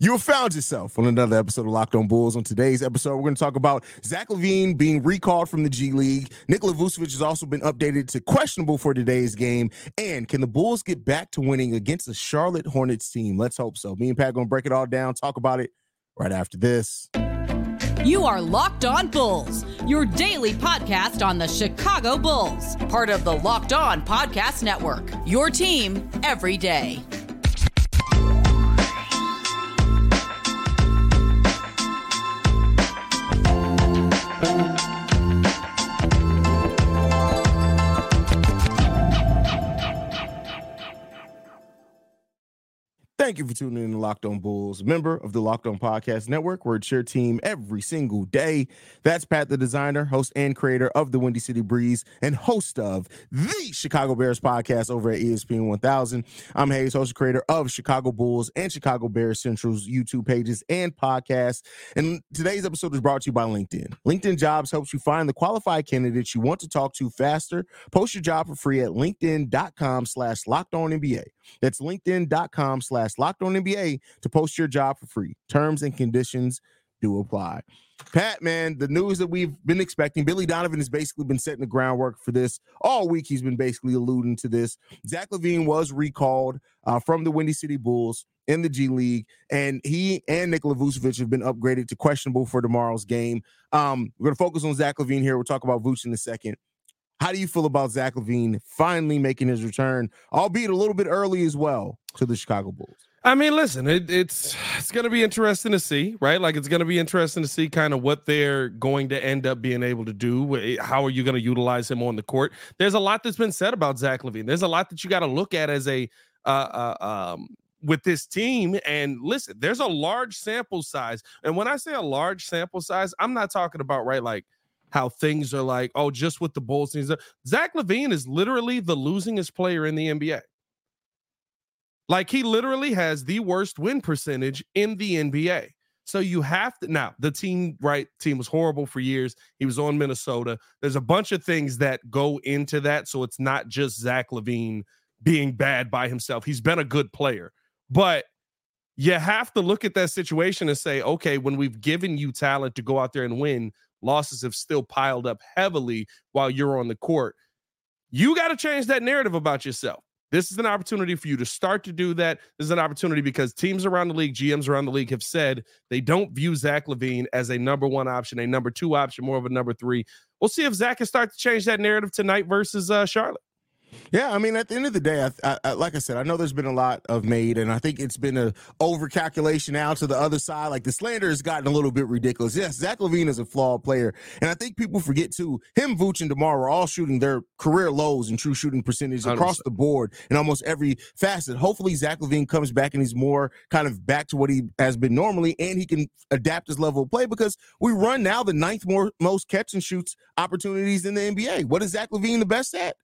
You have found yourself on another episode of Locked On Bulls. On today's episode, we're going to talk about Zach LaVine being recalled from the G League. Nikola Vucevic has also been updated to questionable for today's game. And can the Bulls get back to winning against the Charlotte Hornets team? Let's hope so. Me and Pat going to break it all down, talk about it right after this. You are Locked On Bulls, your daily podcast on the Chicago Bulls, part of the Locked On Podcast Network. Your team every day. Thank you for tuning in to Locked On Bulls, member of the Locked On Podcast Network, where it's your team every single day. That's Pat, the designer, host, and creator of the Windy City Breeze, and host of the Chicago Bears podcast over at ESPN 1000. I'm Haize, host and creator of Chicago Bulls and Chicago Bears Central's YouTube pages and podcasts. And today's episode is brought to you by LinkedIn. LinkedIn Jobs helps you find the qualified candidates you want to talk to faster. Post your job for free at linkedin.com slash locked on NBA. That's linkedin.com slash locked on NBA to post your job for free. Terms and conditions do apply. Pat, man, the news that we've been expecting, Billy Donovan has basically been setting the groundwork for this all week. He's been basically alluding to this. Zach LaVine was recalled uh, from the Windy City Bulls in the G League, and he and Nikola Vucevic have been upgraded to questionable for tomorrow's game. Um, we're going to focus on Zach LaVine here. We'll talk about Vuce in a second. How do you feel about Zach LaVine finally making his return, albeit a little bit early as well, to the Chicago Bulls? I mean, listen, it, it's it's going to be interesting to see, right? Like it's going to be interesting to see kind of what they're going to end up being able to do. How are you going to utilize him on the court? There's a lot that's been said about Zach LaVine. There's a lot that you got to look at as a uh, uh, um, with this team. And listen, there's a large sample size, and when I say a large sample size, I'm not talking about right like how things are like, oh, just with the Bulls. Zach LaVine is literally the losingest player in the NBA. Like he literally has the worst win percentage in the NBA. So you have to now the team, right? Team was horrible for years. He was on Minnesota. There's a bunch of things that go into that. So it's not just Zach LaVine being bad by himself. He's been a good player, but you have to look at that situation and say, okay, when we've given you talent to go out there and win, losses have still piled up heavily while you're on the court. You got to change that narrative about yourself. This is an opportunity for you to start to do that. This is an opportunity because teams around the league, GMs around the league have said they don't view Zach LaVine as a number one option, a number two option, more of a number three. We'll see if Zach can start to change that narrative tonight versus uh, Charlotte. Yeah, I mean, at the end of the day, I, I, like I said, I know there's been a lot of made, and I think it's been a overcalculation now to the other side. Like the slander has gotten a little bit ridiculous. Yes, Zach LaVine is a flawed player, and I think people forget too. Him, Vooch, and Demar are all shooting their career lows in true shooting percentage 100%. across the board in almost every facet. Hopefully, Zach LaVine comes back and he's more kind of back to what he has been normally, and he can adapt his level of play because we run now the ninth more most catch and shoots opportunities in the NBA. What is Zach LaVine the best at?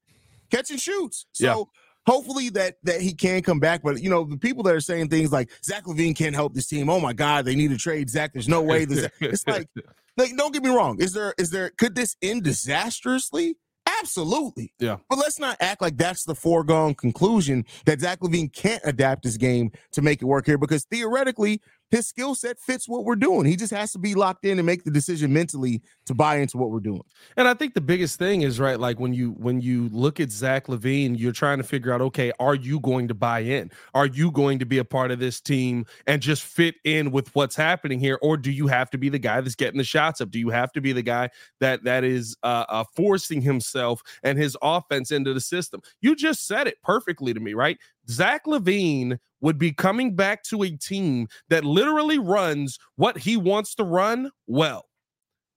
Catch and shoots. So yeah. hopefully that that he can come back. But you know, the people that are saying things like Zach LaVine can't help this team. Oh my God, they need to trade Zach. There's no way. This, it's like, like, don't get me wrong. Is there is there could this end disastrously? Absolutely. Yeah. But let's not act like that's the foregone conclusion that Zach LaVine can't adapt his game to make it work here because theoretically, his skill set fits what we're doing. He just has to be locked in and make the decision mentally to buy into what we're doing. And I think the biggest thing is right, like when you when you look at Zach LaVine, you're trying to figure out, okay, are you going to buy in? Are you going to be a part of this team and just fit in with what's happening here, or do you have to be the guy that's getting the shots up? Do you have to be the guy that that is uh, uh, forcing himself and his offense into the system? You just said it perfectly to me, right? Zach LaVine would be coming back to a team that literally runs what he wants to run well,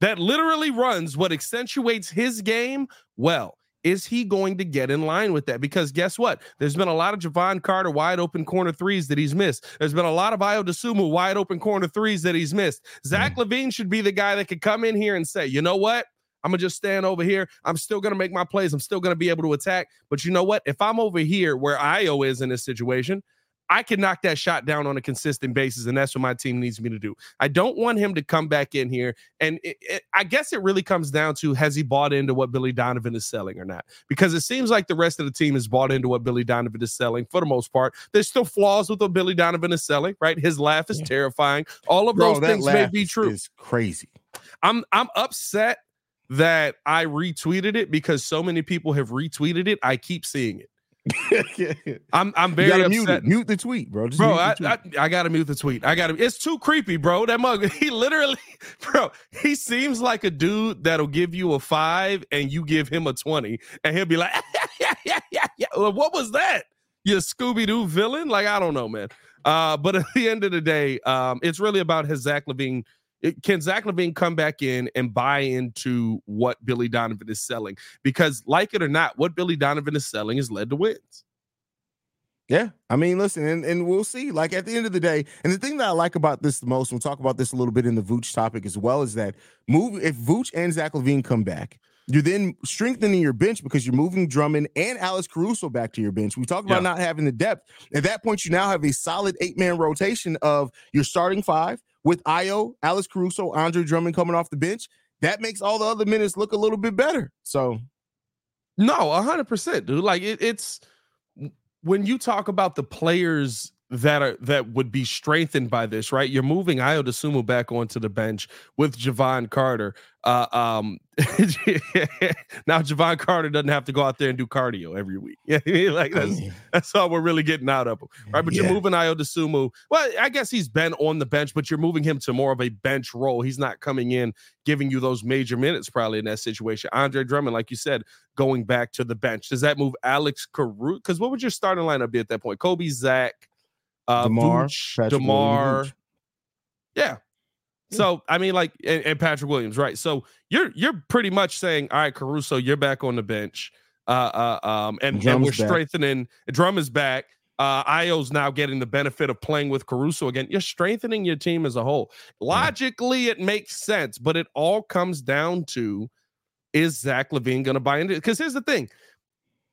that literally runs what accentuates his game well. Is he going to get in line with that? Because guess what? There's been a lot of Jevon Carter wide open corner threes that he's missed. There's been a lot of Ayo Dosunmu wide open corner threes that he's missed. Zach mm. LaVine should be the guy that could come in here and say, you know what? I'm gonna just stand over here. I'm still gonna make my plays. I'm still gonna be able to attack. But you know what? If I'm over here where Ayo is in this situation, I can knock that shot down on a consistent basis, and that's what my team needs me to do. I don't want him to come back in here, and it, it, I guess it really comes down to has he bought into what Billy Donovan is selling or not? Because it seems like the rest of the team has bought into what Billy Donovan is selling for the most part. There's still flaws with what Billy Donovan is selling, right? His laugh is yeah. terrifying. All of Bro, those things may be true. Is crazy. I'm I'm upset that I retweeted it because so many people have retweeted it. I keep seeing it. I'm I'm very upset. Mute, it. mute the tweet, bro. Just bro, I, I, I, gotta mute the tweet. I gotta. It's too creepy, bro. That mug. He literally, bro. He seems like a dude that'll give you a five and you give him a twenty, and he'll be like, yeah, yeah, yeah, yeah. What was that? You Scooby Doo villain? Like I don't know, man. Uh, but at the end of the day, um, it's really about his Zach LaVine it, can Zach LaVine come back in and buy into what Billy Donovan is selling? Because, like it or not, what Billy Donovan is selling has led to wins. Yeah, I mean, listen, and, and we'll see. Like at the end of the day, and the thing that I like about this the most, we'll talk about this a little bit in the Vooch topic as well, is that move if Vooch and Zach LaVine come back, you're then strengthening your bench because you're moving Drummond and Alex Caruso back to your bench. We talked about yeah. not having the depth. At that point, you now have a solid eight man rotation of your starting five with Ayo, Alex Caruso, Andre Drummond coming off the bench, that makes all the other minutes look a little bit better. So, no, hundred percent, dude. Like it, it's when you talk about the players that are that would be strengthened by this, right? You're moving Ayo Dosunmu back onto the bench with Jevon Carter. Uh, um, now Jevon Carter doesn't have to go out there and do cardio every week. Yeah, like that's that's all we're really getting out of him, right? But yeah. you're moving Ayo Dosunmu. Well, I guess he's been on the bench, but you're moving him to more of a bench role. He's not coming in giving you those major minutes probably in that situation. Andre Drummond, like you said, going back to the bench. Does that move Alex Caruso? Because what would your starting lineup be at that point? Coby, Zach uh, Demar, Vooch, Demar. Yeah. So I mean, like, and, and, Patrick Williams, right? So you're you're pretty much saying, all right, Caruso, you're back on the bench, uh, uh um, and, and we're back. strengthening. Drum is back. Uh, Ayo's now getting the benefit of playing with Caruso again. You're strengthening your team as a whole. Logically, yeah. it makes sense, but it all comes down to is Zach LaVine going to buy into it? Because here's the thing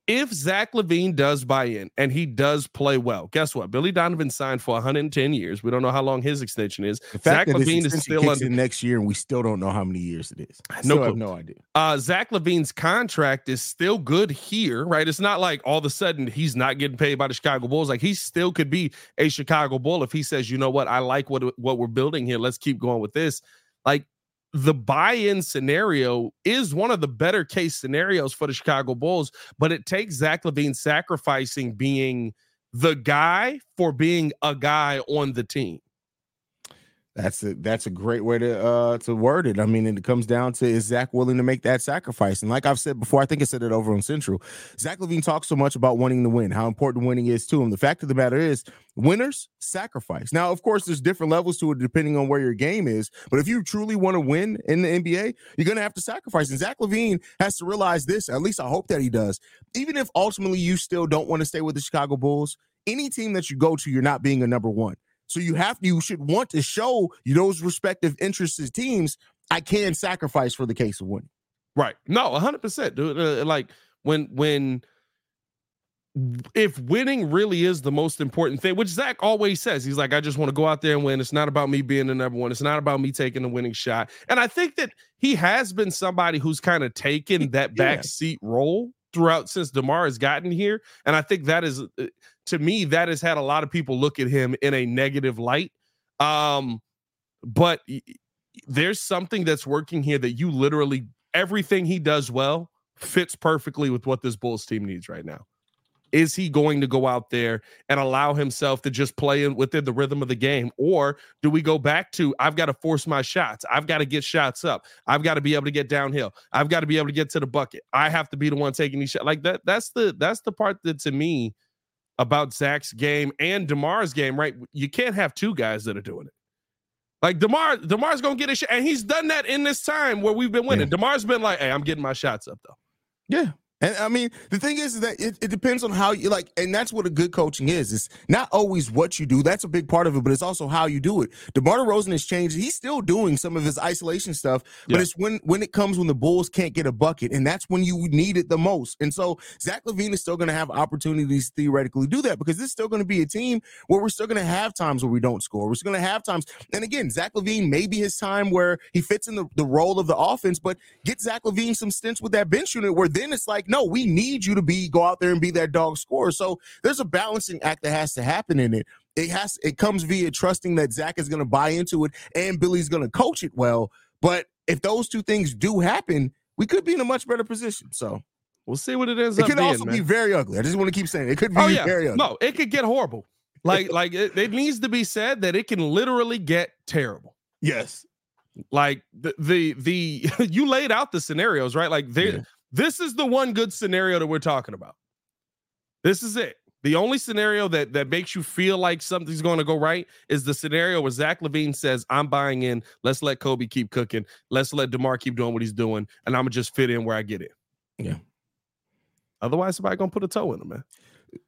if Zach LaVine does buy in and he does play well, guess what? Billy Donovan signed for 110 years. We don't know how long his extension is. Zach LaVine is still under next year, and we still don't know how many years it is. I no, have no idea. Uh, Zach LaVine's contract is still good here, right? It's not like all of a sudden he's not getting paid by the Chicago Bulls. Like he still could be a Chicago Bull if he says, you know what, I like what what we're building here. Let's keep going with this. Like the buy-in scenario is one of the better case scenarios for the Chicago Bulls, but it takes Zach LaVine sacrificing being the guy for being a guy on the team. That's a that's a great way to uh to word it. I mean, it comes down to is Zach willing to make that sacrifice? And like I've said before, I think I said it over on Central. Zach LaVine talks so much about wanting to win, how important winning is to him. The fact of the matter is, winners sacrifice. Now, of course, there's different levels to it depending on where your game is. But if you truly want to win in the NBA, you're gonna have to sacrifice. And Zach LaVine has to realize this. At least I hope that he does. Even if ultimately you still don't want to stay with the Chicago Bulls, any team that you go to, you're not being a number one. So you have to you should want to show those respective interested teams I can sacrifice for the case of winning. Right. No, 100%, dude. Uh, like when when if winning really is the most important thing, which Zach always says, he's like, I just want to go out there and win. It's not about me being the number one. It's not about me taking the winning shot. And I think that he has been somebody who's kind of taken that backseat yeah. role throughout since DeMar has gotten here. And I think that is uh, to me, that has had a lot of people look at him in a negative light. Um, but there's something that's working here that you literally everything he does well fits perfectly with what this Bulls team needs right now. Is he going to go out there and allow himself to just play within the rhythm of the game? Or do we go back to I've got to force my shots? I've got to get shots up. I've got to be able to get downhill. I've got to be able to get to the bucket. I have to be the one taking these shots. Like that, that's the that's the part that to me about Zach's game and DeMar's game, right? You can't have two guys that are doing it. Like DeMar, DeMar's gonna get a shot, and he's done that in this time where we've been winning. Yeah. DeMar's been like, "Hey, I'm getting my shots up though." Yeah, And I mean, the thing is that it, it, depends on how you like, and that's what a good coaching is. It's not always what you do. That's a big part of it, but it's also how you do it. DeMar DeRozan has changed. He's still doing some of his isolation stuff, but yeah. it's when when it comes when the Bulls can't get a bucket, and that's when you need it the most. And so Zach LaVine is still going to have opportunities theoretically do that because this is still going to be a team where we're still going to have times where we don't score. We're still going to have times, and again, Zach LaVine may be his time where he fits in the, the role of the offense, but get Zach LaVine some stints with that bench unit where then it's like, no, we need you to be go out there and be that dog scorer. So there's a balancing act that has to happen in it. It has it comes via trusting that Zach is going to buy into it and Billy's going to coach it well. But if those two things do happen, we could be in a much better position. So we'll see what it is. it could being, also man. be very ugly. I just want to keep saying it, it could be oh, yeah. very ugly. No, it could get horrible. Like like it, it needs to be said that it can literally get terrible. Yes like the the the you laid out the scenarios right like yeah. This is the one good scenario that we're talking about this is it the only scenario that that makes you feel like something's going to go right is the scenario where Zach LaVine says, "I'm buying in. Let's let Coby keep cooking. Let's let Demar keep doing what he's doing, and I'm gonna just fit in where I get it." Yeah. Otherwise, somebody gonna put a toe in him, man.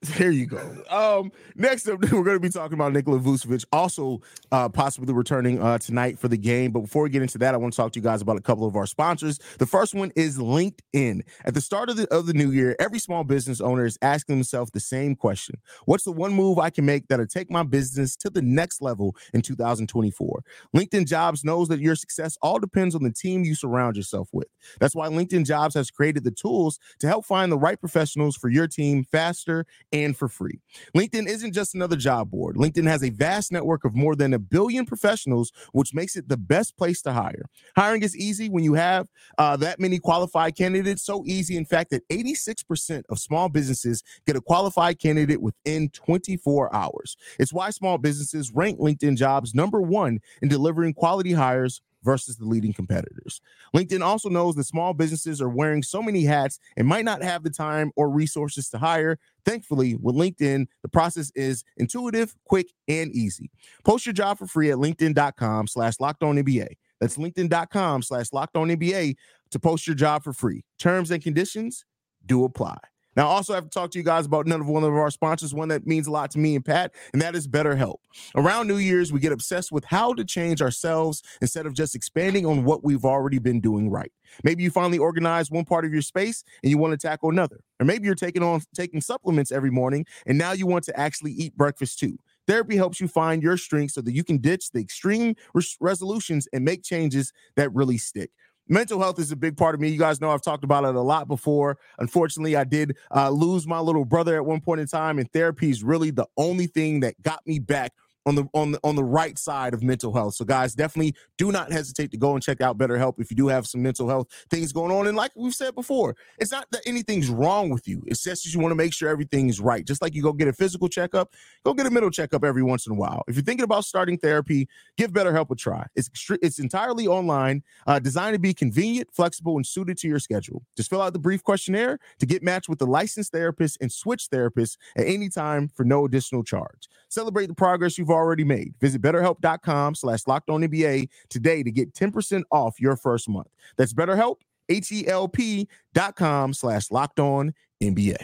There you go. Um, next up, we're going to be talking about Nikola Vucevic, also uh, possibly returning uh, tonight for the game. But before we get into that, I want to talk to you guys about a couple of our sponsors. The first one is LinkedIn. At the start of the of the new year, every small business owner is asking themselves the same question: What's the one move I can make that'll take my business to the next level in 2024? LinkedIn Jobs knows that your success all depends on the team you surround yourself with. That's why LinkedIn Jobs has created the tools to help find the right professionals for your team faster and for free. LinkedIn isn't just another job board. LinkedIn has a vast network of more than a billion professionals, which makes it the best place to hire. Hiring is easy when you have uh, that many qualified candidates. So easy, in fact, that 86% of small businesses get a qualified candidate within 24 hours. It's why small businesses rank LinkedIn jobs number one in delivering quality hires versus the leading competitors. LinkedIn also knows that small businesses are wearing so many hats and might not have the time or resources to hire. Thankfully, with LinkedIn, the process is intuitive, quick, and easy. Post your job for free at LinkedIn.com slash locked on NBA. That's LinkedIn.com slash locked on NBA to post your job for free. Terms and conditions do apply. Now, also, I have to talk to you guys about of one of our sponsors, one that means a lot to me and Pat, and that is BetterHelp. Around New Year's, we get obsessed with how to change ourselves instead of just expanding on what we've already been doing right. Maybe you finally organize one part of your space and you want to tackle another. Or maybe you're taking on taking supplements every morning and now you want to actually eat breakfast too. Therapy helps you find your strengths so that you can ditch the extreme res- resolutions and make changes that really stick mental health is a big part of me. You guys know I've talked about it a lot before. Unfortunately, I did uh, lose my little brother at one point in time, and therapy is really the only thing that got me back on the on the on the right side of mental health. So guys, definitely do not hesitate to go and check out BetterHelp if you do have some mental health things going on. And like we've said before, it's not that anything's wrong with you. It's just that you want to make sure everything is right. Just like you go get a physical checkup, go get a mental checkup every once in a while. If you're thinking about starting therapy, give BetterHelp a try. It's it's entirely online, uh, designed to be convenient, flexible, and suited to your schedule. Just fill out the brief questionnaire to get matched with a licensed therapist and switch therapists at any time for no additional charge. Celebrate the progress you've already made. Visit betterhelp.com slash locked on NBA today to get 10% off your first month. That's betterhelp, H-E-L-P dot com slash locked on NBA.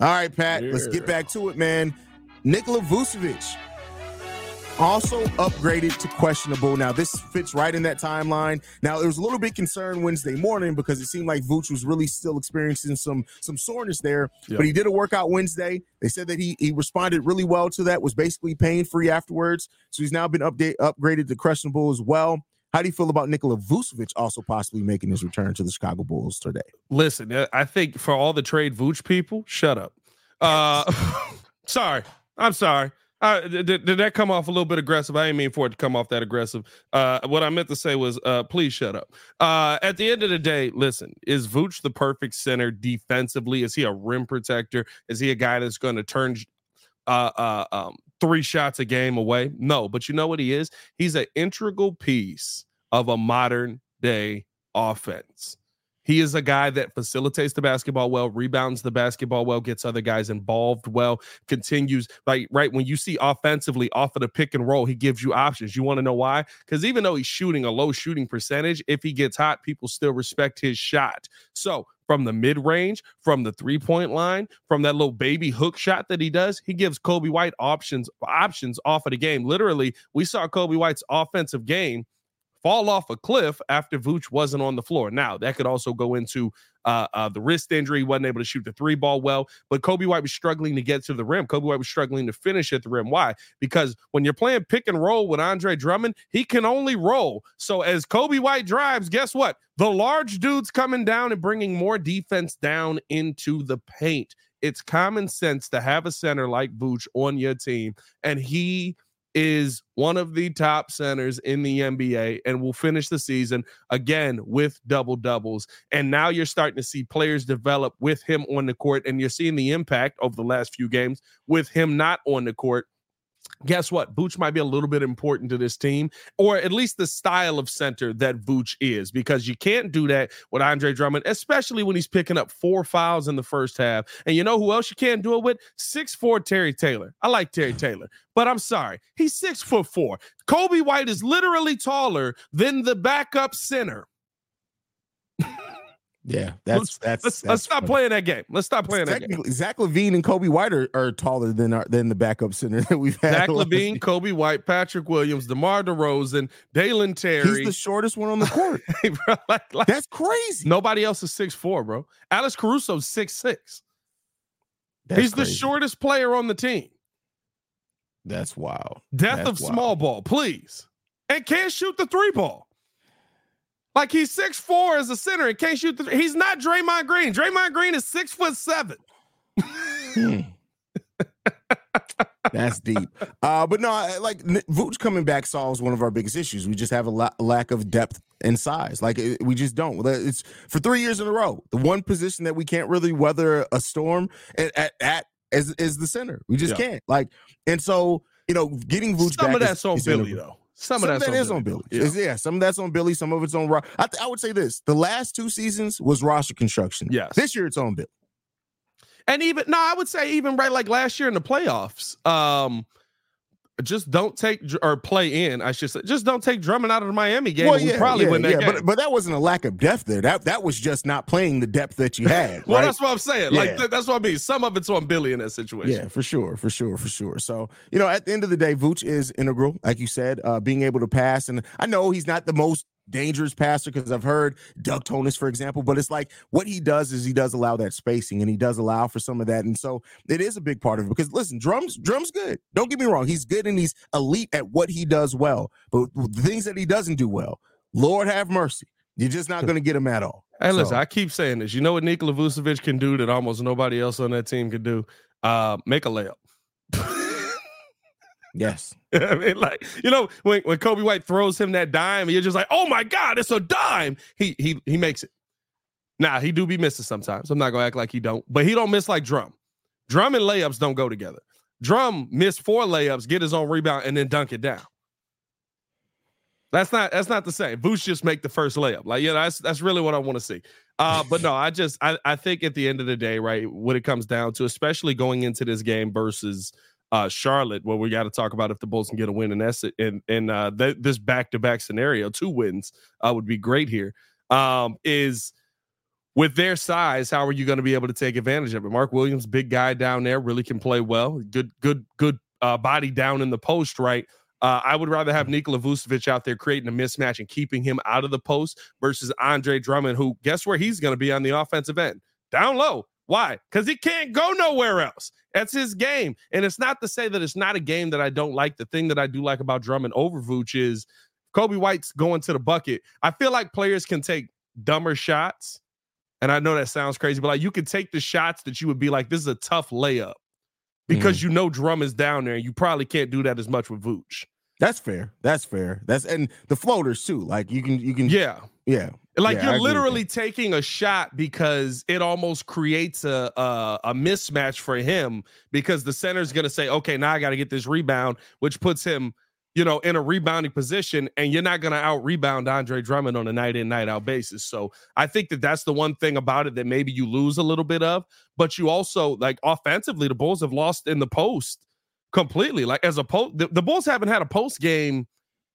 All right, Pat, yeah. let's get back to it, man. Nikola Vucevic also upgraded to questionable. Now, this fits right in that timeline. Now, there was a little bit concern Wednesday morning because it seemed like Vooch was really still experiencing some some soreness there. But he did a workout Wednesday. They said that he he responded really well to that. Was basically pain free afterwards. So he's now been update upgraded to questionable as well. How do you feel about Nikola Vucevic also possibly making his return to the Chicago Bulls today? Listen, uh, I think for all the trade Vooch people, shut up. Uh, sorry, I'm sorry. Uh, did, did, that come off a little bit aggressive? I didn't mean for it to come off that aggressive. Uh, what I meant to say was, uh, please shut up. Uh, at the end of the day, listen, is Vooch the perfect center defensively? Is he a rim protector? Is he a guy that's going to turn uh, uh, um, three shots a game away? No, but you know what he is? He's an integral piece of a modern day offense. He is a guy that facilitates the basketball well, rebounds the basketball well, gets other guys involved well, continues like right when you see offensively off of the pick and roll, he gives you options. You want to know why? Because even though he's shooting a low shooting percentage, if he gets hot, people still respect his shot. So from the mid range, from the three point line, from that little baby hook shot that he does, he gives Coby White options options off of the game. Literally, we saw Coby White's offensive game fall off a cliff after Vooch wasn't on the floor. Now, that could also go into uh, uh, the wrist injury, wasn't able to shoot the three ball well, but Coby White was struggling to get to the rim. Coby White was struggling to finish at the rim. Why? Because when you're playing pick and roll with Andre Drummond, he can only roll. So as Coby White drives, guess what? The large dude's coming down and bringing more defense down into the paint. It's common sense to have a center like Vooch on your team, and he is one of the top centers in the NBA and will finish the season again with double doubles. And now you're starting to see players develop with him on the court, and you're seeing the impact over the last few games with him not on the court guess what? Vooch might be a little bit important to this team, or at least the style of center that Vooch is, because you can't do that with Andre Drummond, especially when he's picking up four fouls in the first half. And you know who else you can't do it with? Six four Terry Taylor. I like Terry Taylor, but I'm sorry, he's six foot four. Coby White is literally taller than the backup center. Yeah, that's let's, that's. Let's, that's let's stop playing that game. Let's stop playing that game. Zach LaVine and Coby White are, are taller than our, than the backup center that we've had. Zach LaVine, Coby White, Patrick Williams, DeMar DeRozan, Dalen Terry. He's the shortest one on the court. hey, bro, like, like, that's crazy. Nobody else is six four, bro. Alex Caruso's six six. That's He's crazy. the shortest player on the team. That's wild. Death that's of wild. small ball, please. And can't shoot the three ball. Like he's six four as a center and can't shoot. The, he's not Draymond Green. Draymond Green is six foot seven. hmm. That's deep. Uh, but no, like Vooch coming back solves one of our biggest issues. We just have a la- lack of depth and size. Like it, we just don't. It's for three years in a row. The one position that we can't really weather a storm at, at, at is, is the center. We just yeah. can't. Like, and so you know, getting Vooch some back of that's is, on is Billy though. Some, some of that is on Billy. Yeah. yeah. some of that's on Billy. Some of it's on. I, th- I would say this: the last two seasons was roster construction. Yes. This year it's on Billy. And even no, I would say even right like last year in the playoffs. Um, just don't take or play in. I should say, just don't take Drummond out of the Miami game. Well, yeah, we probably yeah, win that yeah, game. But, but that wasn't a lack of depth there. That that was just not playing the depth that you had. well, right? that's what I'm saying. Yeah. Like that's what I mean. Some of it's on Billy in that situation. Yeah, for sure, for sure, for sure. So you know, at the end of the day, Vooch is integral, like you said, uh, being able to pass. And I know he's not the most dangerous passer because I've heard Doug Tonis, for example, but it's like what he does is he does allow that spacing and he does allow for some of that. And so it is a big part of it because listen, drums, drums good. Don't get me wrong. He's good and he's elite at what he does well. But the things that he doesn't do well, Lord have mercy. You're just not going to get him at all. Hey, so. listen, I keep saying this. You know what Nikola Vucevic can do that almost nobody else on that team can do? Uh, make a layup. Yes. I mean, like, you know, when, when Coby White throws him that dime, you're just like, oh my God, it's a dime. He he he makes it. Now he do be missing sometimes. I'm not gonna act like he don't, but he don't miss like drum. Drum and layups don't go together. Drum miss four layups, get his own rebound, and then dunk it down. That's not that's not the same. Vooch just make the first layup. Like, you know, that's that's really what I want to see. Uh, but no, I just I, I think at the end of the day, right, what it comes down to, especially going into this game versus uh, Charlotte, where we got to talk about if the Bulls can get a win in that and in uh, th- this back to back scenario, two wins uh, would be great here. Um, is with their size, how are you going to be able to take advantage of it? Mark Williams, big guy down there, really can play well. Good, good, good uh, body down in the post, right? Uh, I would rather have Nikola Vucevic out there creating a mismatch and keeping him out of the post versus Andre Drummond, who guess where he's going to be on the offensive end? Down low. Why? Because he can't go nowhere else. That's his game. And it's not to say that it's not a game that I don't like. The thing that I do like about Drummond over Vooch is Coby White's going to the bucket. I feel like players can take dumber shots. And I know that sounds crazy, but like you can take the shots that you would be like, this is a tough layup because mm you know Drum is down there and you probably can't do that as much with Vooch. That's fair. That's fair. That's and the floaters too. Like you can you can Yeah. Yeah. Like yeah, you're literally taking a shot because it almost creates a, a, a mismatch for him because the center's gonna say, okay, now I got to get this rebound, which puts him, you know, in a rebounding position, and you're not going to out rebound Andre Drummond on a night in, night out basis. So I think that that's the one thing about it that maybe you lose a little bit of. But you also, like, offensively, the Bulls have lost in the post completely. Like, as a post, the, the Bulls haven't had a post game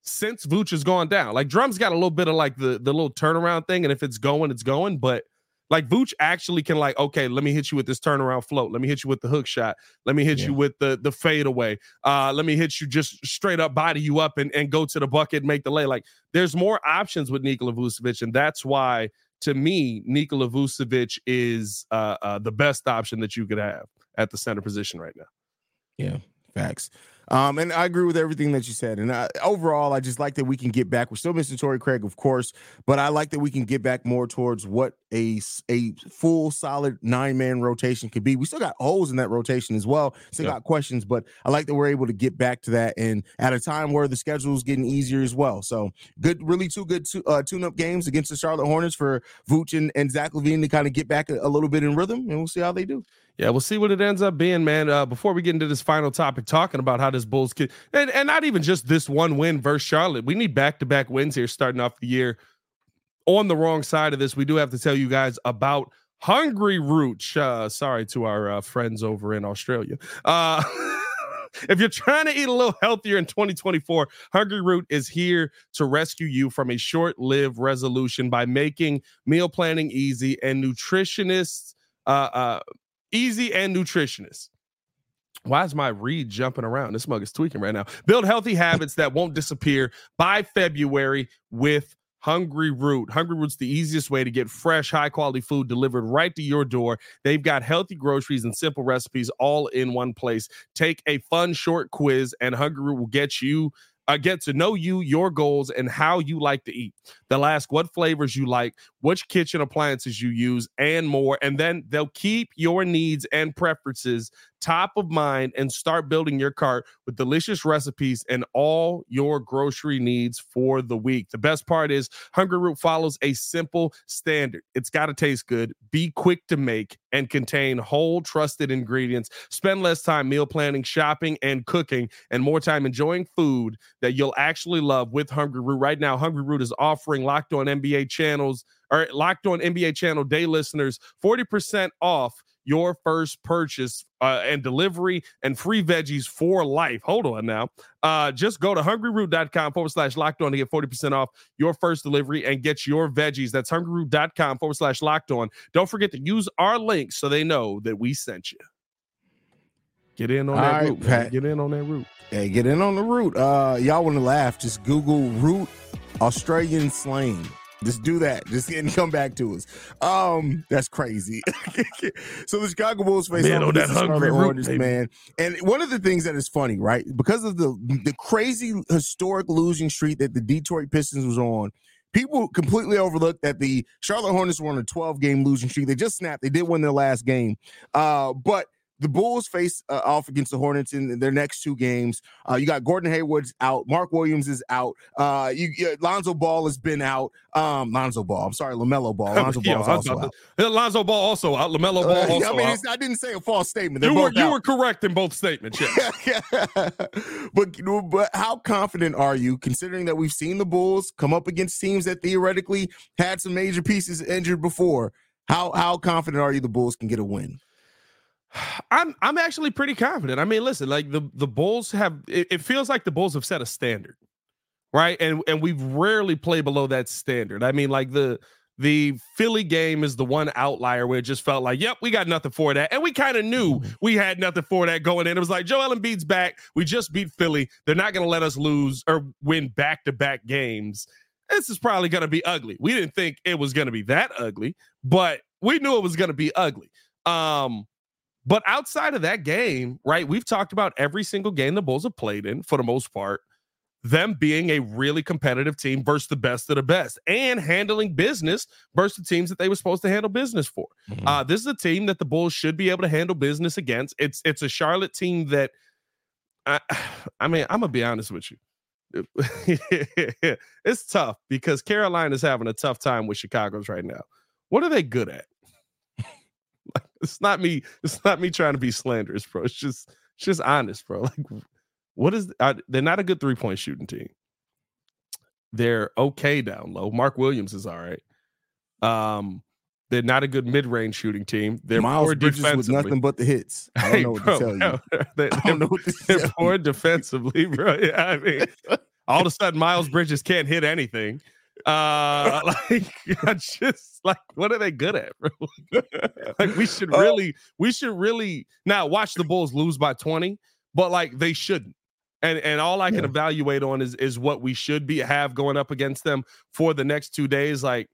since Vooch has gone down. Like, Drum's got a little bit of like the, the little turnaround thing. And if it's going, it's going. But like Vooch actually can like, okay, let me hit you with this turnaround float. Let me hit you with the hook shot. Let me hit yeah. you with the the fadeaway. Uh, let me hit you just straight up body you up and, and go to the bucket, make the lay. Like there's more options with Nikola Vucevic, and that's why to me, Nikola Vucevic is uh, uh, the best option that you could have at the center position right now. Yeah, facts. Um, and I agree with everything that you said. And I, overall, I just like that we can get back. We're still missing Torrey Craig, of course, but I like that we can get back more towards what a a full solid nine man rotation could be. We still got holes in that rotation as well. Still yep. got questions, but I like that we're able to get back to that and at a time where the schedule is getting easier as well. So good, really two good to, uh, tune up games against the Charlotte Hornets for Vooch and, and Zach LaVine to kind of get back a, a little bit in rhythm, and we'll see how they do yeah, we'll see what it ends up being, man. Uh, before we get into this final topic, talking about how this Bulls kid and, and not even just this one win versus Charlotte. We need back to back wins here starting off the year. On the wrong side of this, we do have to tell you guys about Hungryroot. Uh, sorry to our uh, friends over in Australia. Uh, if you're trying to eat a little healthier in 2024, Hungry Root is here to rescue you from a short lived resolution by making meal planning easy and nutritionists. Uh, uh, easy and nutritionist. Why is my read jumping around? This mug is tweaking right now. Build healthy habits that won't disappear by February with Hungry Root. Hungry Root's the easiest way to get fresh, high quality food delivered right to your door. They've got healthy groceries and simple recipes all in one place. Take a fun short quiz, and Hungry Root will get you uh, get to know you, your goals, and how you like to eat. They'll ask what flavors you like, which kitchen appliances you use, and more. And then they'll keep your needs and preferences top of mind and start building your cart with delicious recipes and all your grocery needs for the week. The best part is Hungry Root follows a simple standard. It's got to taste good, be quick to make, and contain whole trusted ingredients. Spend less time meal planning, shopping, and cooking, and more time enjoying food that you'll actually love with Hungry Root. Right now, Hungry Root is offering locked on NBA channels or locked on NBA channel day listeners 40% off your first purchase uh, and delivery and free veggies for life. Hold on now. Uh, just go to hungryroot.com forward slash locked on to get 40% off your first delivery and get your veggies. That's hungryroot.com forward slash locked on. Don't forget to use our link so they know that we sent you. Get in on All that right, root. Pat. Get in on that root. Hey, get in on the root. Uh, y'all want to laugh? Just Google root Australian slang. Just do that. Just and come back to us. Um, that's crazy. so the Chicago Bulls face man, off that hungry Hornets, man. And one of the things that is funny, right? Because of the the crazy historic losing streak that the Detroit Pistons was on, people completely overlooked that the Charlotte Hornets were on a 12 game losing streak. They just snapped. They did win their last game. Uh, but the Bulls face uh, off against the Hornets in their next two games. Uh, you got Gordon Hayward's out, Mark Williams is out. Uh, you, you Lonzo Ball has been out. Um, Lonzo Ball, I'm sorry, Lamelo Ball. Lonzo yeah, Ball also out. Lonzo Ball also out. Lamelo Ball uh, also I mean, out. I didn't say a false statement. They're you were you were correct in both statements. Yeah. but but how confident are you, considering that we've seen the Bulls come up against teams that theoretically had some major pieces injured before? How how confident are you the Bulls can get a win? I'm I'm actually pretty confident. I mean, listen, like the the Bulls have it, it, feels like the Bulls have set a standard, right? And and we've rarely played below that standard. I mean, like the the Philly game is the one outlier where it just felt like, yep, we got nothing for that. And we kind of knew mm-hmm. we had nothing for that going in. It was like Joel Embiid's back. We just beat Philly. They're not going to let us lose or win back to back games. This is probably going to be ugly. We didn't think it was going to be that ugly, but we knew it was going to be ugly. Um, but outside of that game, right, we've talked about every single game the Bulls have played in for the most part, them being a really competitive team versus the best of the best and handling business versus the teams that they were supposed to handle business for. Mm-hmm. Uh, this is a team that the Bulls should be able to handle business against. It's it's a Charlotte team that I, I mean, I'm gonna be honest with you. it's tough because Carolina is having a tough time with Chicago's right now. What are they good at? It's not me. It's not me trying to be slanderous, bro. It's just, it's just honest, bro. Like What is uh, they're not a good three point shooting team. They're okay down low. Mark Williams is all right. Um, they're not a good mid range shooting team. They're Miles poor Bridges with nothing but the hits. I don't Hey, know what bro, to tell you. they, I don't know what to they're poor defensively, bro. Yeah, I mean, all of a sudden, Miles Bridges can't hit anything. Uh, like, I just like, what are they good at, bro? like, we should Uh, really, we should really now watch the Bulls lose by twenty, but like they shouldn't. And and all I can Yeah. evaluate on is is what we should be have going up against them for the next two days. Like,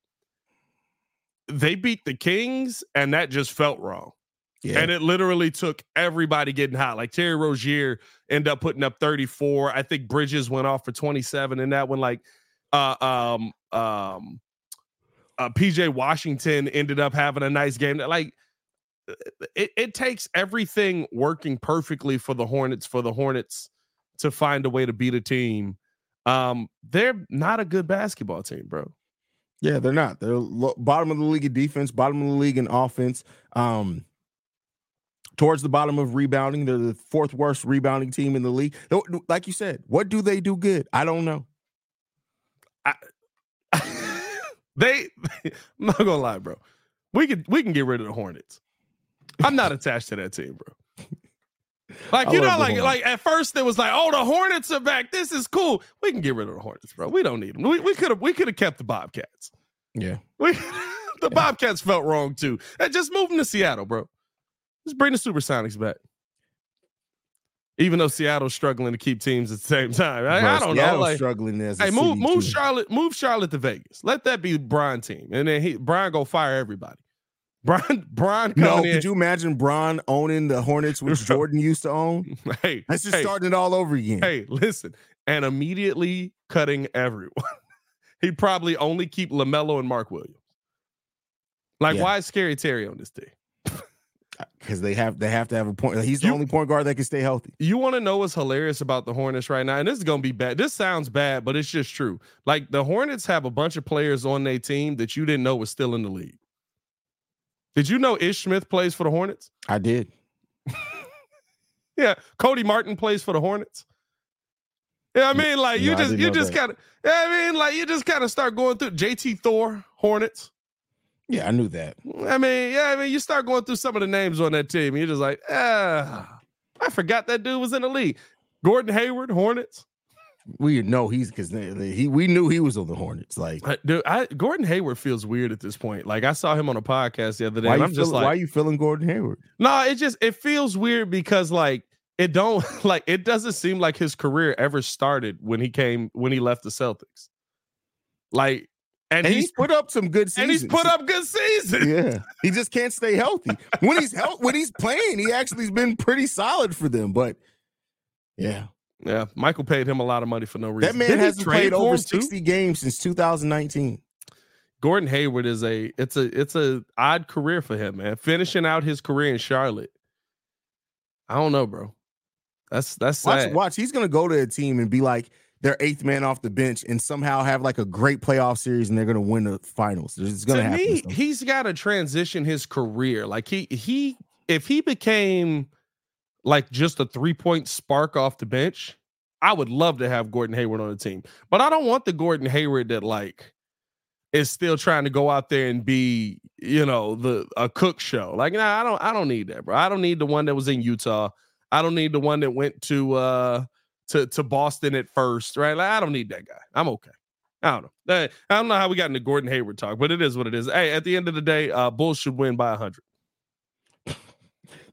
they beat the Kings, and that just felt wrong. Yeah. And it literally took everybody getting hot. Like Terry Rozier ended up putting up 34. I think Bridges went off for 27 in that one. Like uh um um uh PJ Washington ended up having a nice game. Like it, it takes everything working perfectly for the Hornets for the Hornets to find a way to beat a team. Um, they're not a good basketball team, bro. Yeah, they're not. They're lo- bottom of the league in defense, bottom of the league in offense. Um, towards the bottom of rebounding, they're the fourth worst rebounding team in the league. Like you said, what do they do good? I don't know. They I'm not gonna lie, bro. We can we can get rid of the Hornets. I'm not attached to that team, bro. Like you know, like Hornets. like at first it was like, oh, the Hornets are back. This is cool. We can get rid of the Hornets, bro. We don't need them. We could have we could have kept the Bobcats. Yeah, We the Bobcats felt wrong too. And just move them to Seattle, bro. Just bring the Supersonics back. Even though Seattle's struggling to keep teams at the same time, I, I don't know. Seattle's Like, struggling as Hey, move move. Charlotte, move Charlotte to Vegas. Let that be Brian team, and then he Brian go fire everybody. Brian Brian No, coming could you imagine Braun owning the Hornets, which Jordan used to own? in. Hey, That's just hey, starting it all over again. hey, listen, and immediately cutting everyone. He'd probably only keep Lamelo and Mark Williams. Like, Yeah. why is Scary Terry on this team? Because they have they have to have a point. He's the You- only point guard that can stay healthy. You want to know what's hilarious about the Hornets right now? And this is gonna be bad. This sounds bad, but it's just true. Like the Hornets have a bunch of players on their team that you didn't know was still in the league. Did you know Ish Smith plays for the Hornets? I did. Yeah, Cody Martin plays for the Hornets. Yeah, I mean, like you No, just you just kind of yeah, I mean, like you just kind of start going through JT Thor Hornets. Yeah, I knew that. I mean, yeah, I mean, you start going through some of the names on that team. And you're just like, ah, I forgot that dude was in the league. Gordon Hayward Hornets. We know he's because he we knew he was on the Hornets. Like, Dude, I, Gordon Hayward feels weird at this point. Like I saw him on a podcast the other day. why I'm just feeling, like, why are you feeling Gordon Hayward? no, it just it feels weird because like it don't like it doesn't seem like his career ever started when he came when he left the Celtics. Like, and, And he's, he's put up some good seasons. and he's put up good seasons. Yeah, he just can't stay healthy. When he's health, when he's playing, he actually's been pretty solid for them. But yeah, Yeah, Michael paid him a lot of money for no reason. that man Didn't hasn't played over him, too? sixty games since 2019. Gordon Hayward is a it's a it's a odd career for him, man. Finishing out his career in Charlotte. I don't know, bro. That's that's Watch, sad. watch. He's gonna go to a team and be like their eighth man off the bench, and somehow have like a great playoff series, and they're gonna win the finals. It's gonna happen. me, he's got to transition his career. Like he he if he became like just a three point spark off the bench, I would love to have Gordon Hayward on the team. But I don't want the Gordon Hayward that like is still trying to go out there and be, you know, the a cook show. Like, nah, I don't I don't need that, bro. I don't need the one that was in Utah. I don't need the one that went to uh to to Boston at first, right? Like, I don't need that guy. I'm okay. I don't know. I don't know how we got into Gordon Hayward talk, but it is what it is. Hey, at the end of the day, uh Bulls should win by 100.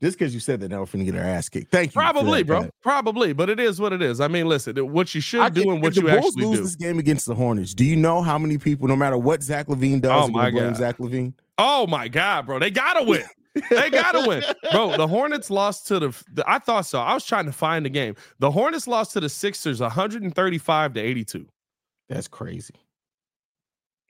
Just because you said that, now we're finna get our ass kicked. Thank you. Probably, that, bro. Probably, but it is what it is. I mean, listen, what you should I do and what you Bulls actually lose do. this game against the Hornets, do you know how many people, no matter what Zach LaVine does, Oh my blame God. Zach LaVine? Oh my god, bro. They gotta win. They gotta win. Bro, the Hornets lost to the, the I thought so. I was trying to find the game. The Hornets lost to the Sixers 135 to 82. That's crazy.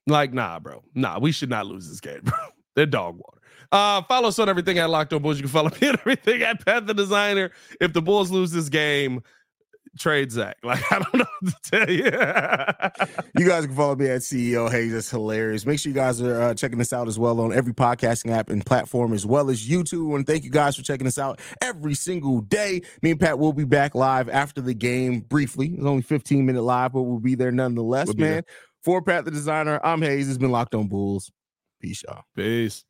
Like, nah, bro. Nah, we should not lose this game, bro. They're dog water. Uh, follow us on everything at Locked On Bulls. You can follow me on everything at Pat the Designer. If the Bulls lose this game, trade Zach. Like I don't know what to tell you. you guys can follow me at CEO Haize. That's hilarious. Make sure you guys are uh, checking this out as well on every podcasting app and platform as well as YouTube. And thank you guys for checking us out every single day. Me and Pat will be back live after the game briefly. It's only 15 minute live, but we'll be there nonetheless, we'll man. There. For Pat the designer, I'm Haize. It's been locked on Bulls. Peace, y'all. Peace.